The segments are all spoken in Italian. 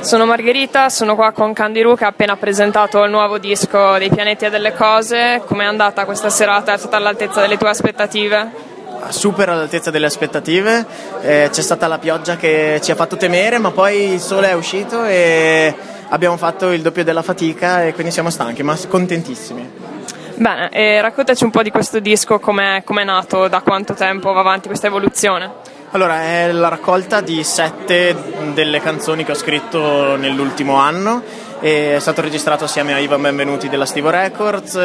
Sono Margherita, sono qua con Candiru che ha appena presentato il nuovo disco dei pianeti e delle cose. Com'è andata questa serata? È stata all'altezza delle tue aspettative? super all'altezza delle aspettative, eh, c'è stata la pioggia che ci ha fatto temere, ma poi il sole è uscito e abbiamo fatto il doppio della fatica e quindi siamo stanchi, ma contentissimi. Bene, e raccontaci un po' di questo disco, com'è, com'è nato, da quanto tempo va avanti questa evoluzione? Allora, è la raccolta di sette delle canzoni che ho scritto nell'ultimo anno. È stato registrato assieme a Ivan Benvenuti della Stivo Records.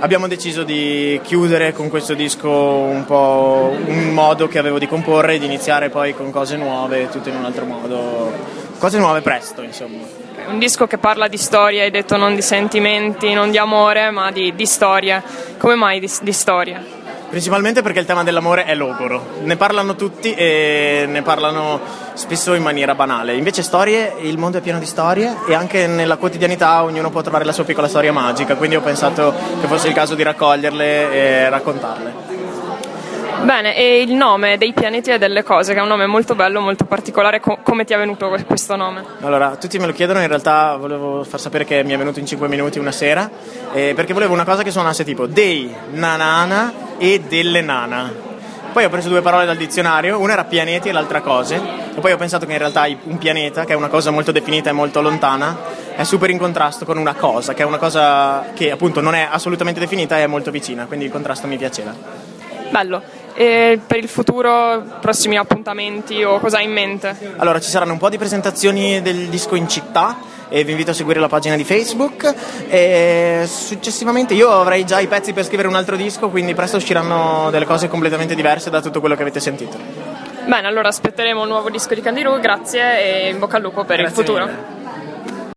Abbiamo deciso di chiudere con questo disco un po' un modo che avevo di comporre e di iniziare poi con cose nuove, tutto in un altro modo. Cose nuove presto, insomma. Un disco che parla di storia, hai detto non di sentimenti, non di amore, ma di, di storia. Come mai di, di storia? Principalmente perché il tema dell'amore è logoro, ne parlano tutti e ne parlano spesso in maniera banale. Invece storie, il mondo è pieno di storie e anche nella quotidianità ognuno può trovare la sua piccola storia magica, quindi ho pensato che fosse il caso di raccoglierle e raccontarle. Bene, e il nome dei pianeti e delle cose, che è un nome molto bello, molto particolare, Co- come ti è venuto questo nome? Allora, tutti me lo chiedono, in realtà volevo far sapere che mi è venuto in 5 minuti una sera, eh, perché volevo una cosa che suonasse tipo dei nanana e delle nana. Poi ho preso due parole dal dizionario, una era pianeti e l'altra cose, e poi ho pensato che in realtà un pianeta, che è una cosa molto definita e molto lontana, è super in contrasto con una cosa, che è una cosa che appunto non è assolutamente definita e è molto vicina, quindi il contrasto mi piaceva. Bello. E per il futuro, prossimi appuntamenti o cosa hai in mente? Allora, ci saranno un po' di presentazioni del disco in città e vi invito a seguire la pagina di Facebook e successivamente io avrei già i pezzi per scrivere un altro disco, quindi presto usciranno delle cose completamente diverse da tutto quello che avete sentito. Bene, allora aspetteremo un nuovo disco di Candiru, grazie e in bocca al lupo per grazie il futuro. Mille.